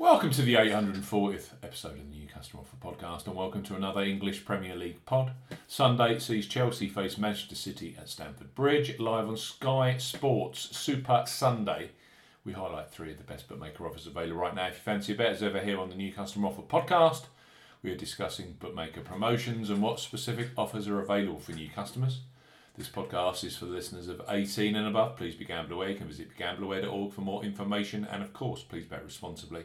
Welcome to the 840th episode of the New Customer Offer podcast, and welcome to another English Premier League pod. Sunday sees Chelsea face Manchester City at Stamford Bridge, live on Sky Sports Super Sunday. We highlight three of the best bookmaker offers available right now. If you fancy a bet, as ever, here on the New Customer Offer podcast, we are discussing bookmaker promotions and what specific offers are available for new customers. This podcast is for listeners of 18 and above. Please be gamble aware. You can visit begambleaware.org for more information, and of course, please bet responsibly.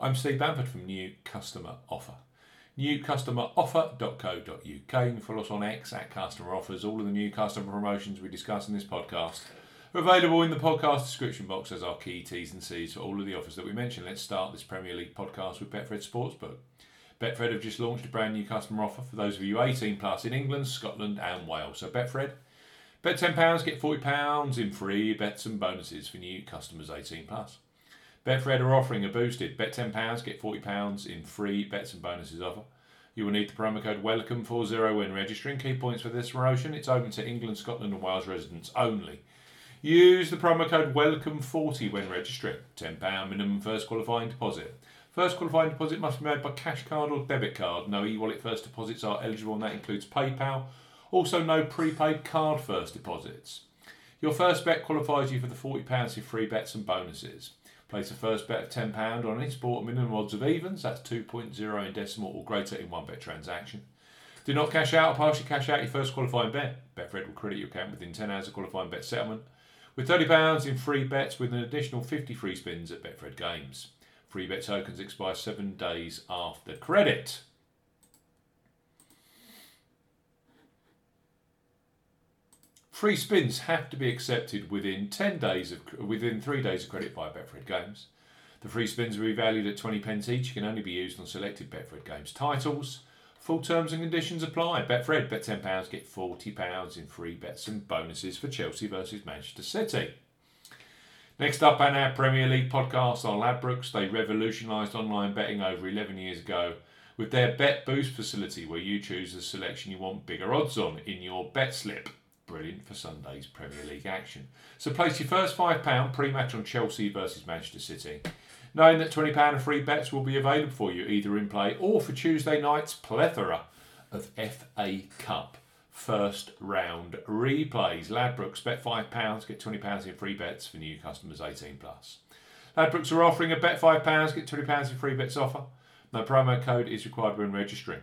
I'm Steve Bamford from New Customer Offer. Newcustomeroffer.co.uk. You can follow us on X at Customer Offers. All of the new customer promotions we discuss in this podcast are available in the podcast description box as our key T's and C's for all of the offers that we mentioned. Let's start this Premier League podcast with Betfred Sportsbook. Betfred have just launched a brand new customer offer for those of you 18 plus in England, Scotland, and Wales. So, Betfred, bet £10, get £40 in free bets and bonuses for new customers 18 plus. Betfred are offering a boosted bet £10, get £40 in free bets and bonuses offer. You will need the promo code WELCOME40 when registering. Key points for this promotion it's open to England, Scotland, and Wales residents only. Use the promo code WELCOME40 when registering. £10 minimum first qualifying deposit. First qualifying deposit must be made by cash card or debit card. No e wallet first deposits are eligible, and that includes PayPal. Also, no prepaid card first deposits. Your first bet qualifies you for the £40 in free bets and bonuses. Place a first bet of £10 on any sport minimum odds of evens, that's 2.0 in decimal or greater in one bet transaction. Do not cash out or partially cash out your first qualifying bet. Betfred will credit your account within 10 hours of qualifying bet settlement with £30 in free bets with an additional 50 free spins at Betfred Games. Free bet tokens expire seven days after credit. Free spins have to be accepted within 10 days of within 3 days of credit by Betfred Games. The free spins will be valued at 20 pence each, can only be used on selected Betfred Games titles. Full terms and conditions apply. Betfred, bet £10, get £40 in free bets and bonuses for Chelsea versus Manchester City. Next up on our Premier League podcast are Ladbrokes. They revolutionised online betting over 11 years ago with their Bet Boost facility, where you choose the selection you want bigger odds on in your bet slip. Brilliant for Sunday's Premier League action. So place your first £5 pre-match on Chelsea versus Manchester City, knowing that £20 of free bets will be available for you either in play or for Tuesday night's plethora of FA Cup first round replays. Ladbrokes bet £5, get £20 in free bets for new customers 18 plus. Ladbrokes are offering a bet £5, get £20 in free bets offer. No promo code is required when registering.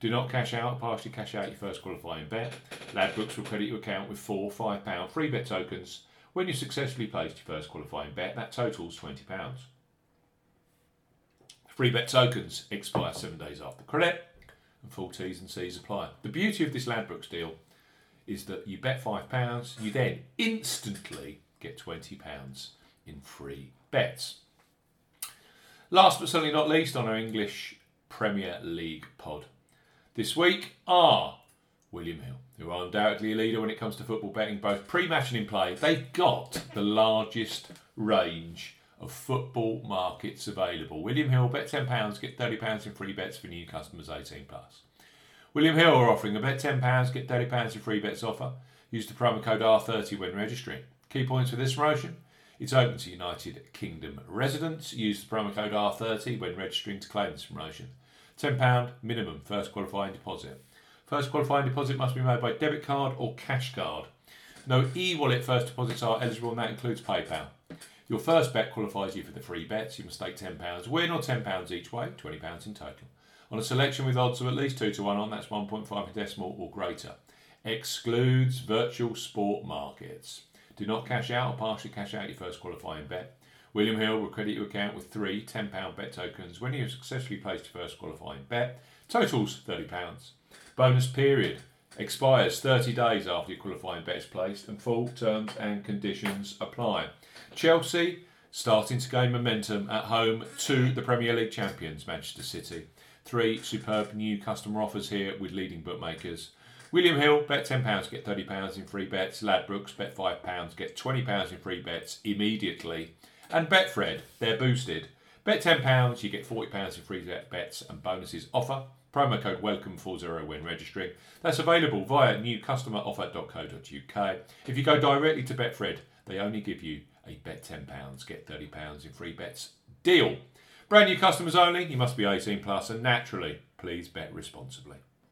Do not cash out partially cash out your first qualifying bet. Ladbrokes will credit your account with four £5 free bet tokens when you successfully placed your first qualifying bet. That totals £20. Free bet tokens expire seven days after credit and full T's and C's apply. The beauty of this Ladbrokes deal is that you bet £5, you then instantly get £20 in free bets. Last but certainly not least on our English Premier League pod this week are William Hill, who are undoubtedly a leader when it comes to football betting, both pre match and in play. They've got the largest range of football markets available. William Hill, bet £10, get £30 in free bets for new customers 18 plus. William Hill are offering a bet £10, get £30 in free bets offer. Use the promo code R30 when registering. Key points for this promotion it's open to United Kingdom residents. Use the promo code R30 when registering to claim this promotion. £10 minimum first qualifying deposit. First qualifying deposit must be made by debit card or cash card. No e wallet first deposits are eligible, and that includes PayPal. Your first bet qualifies you for the free bets. You must stake £10 win or £10 each way, £20 in total. On a selection with odds of at least 2 to 1 on, that's 1.5 decimal or greater. Excludes virtual sport markets. Do not cash out or partially cash out your first qualifying bet. William Hill will credit your account with three £10 bet tokens when you have successfully placed your first qualifying bet. Totals £30. Bonus period expires 30 days after your qualifying bet is placed and full terms and conditions apply. Chelsea starting to gain momentum at home to the Premier League champions, Manchester City. Three superb new customer offers here with leading bookmakers. William Hill, bet £10, get £30 in free bets. Ladbrokes, bet £5, get £20 in free bets immediately. And Betfred, they're boosted. Bet £10, you get £40 in free bets and bonuses offer. Promo code WELCOME40 when registering. That's available via newcustomeroffer.co.uk. If you go directly to Betfred, they only give you a bet £10, get £30 in free bets deal. Brand new customers only, you must be 18 plus, and naturally, please bet responsibly.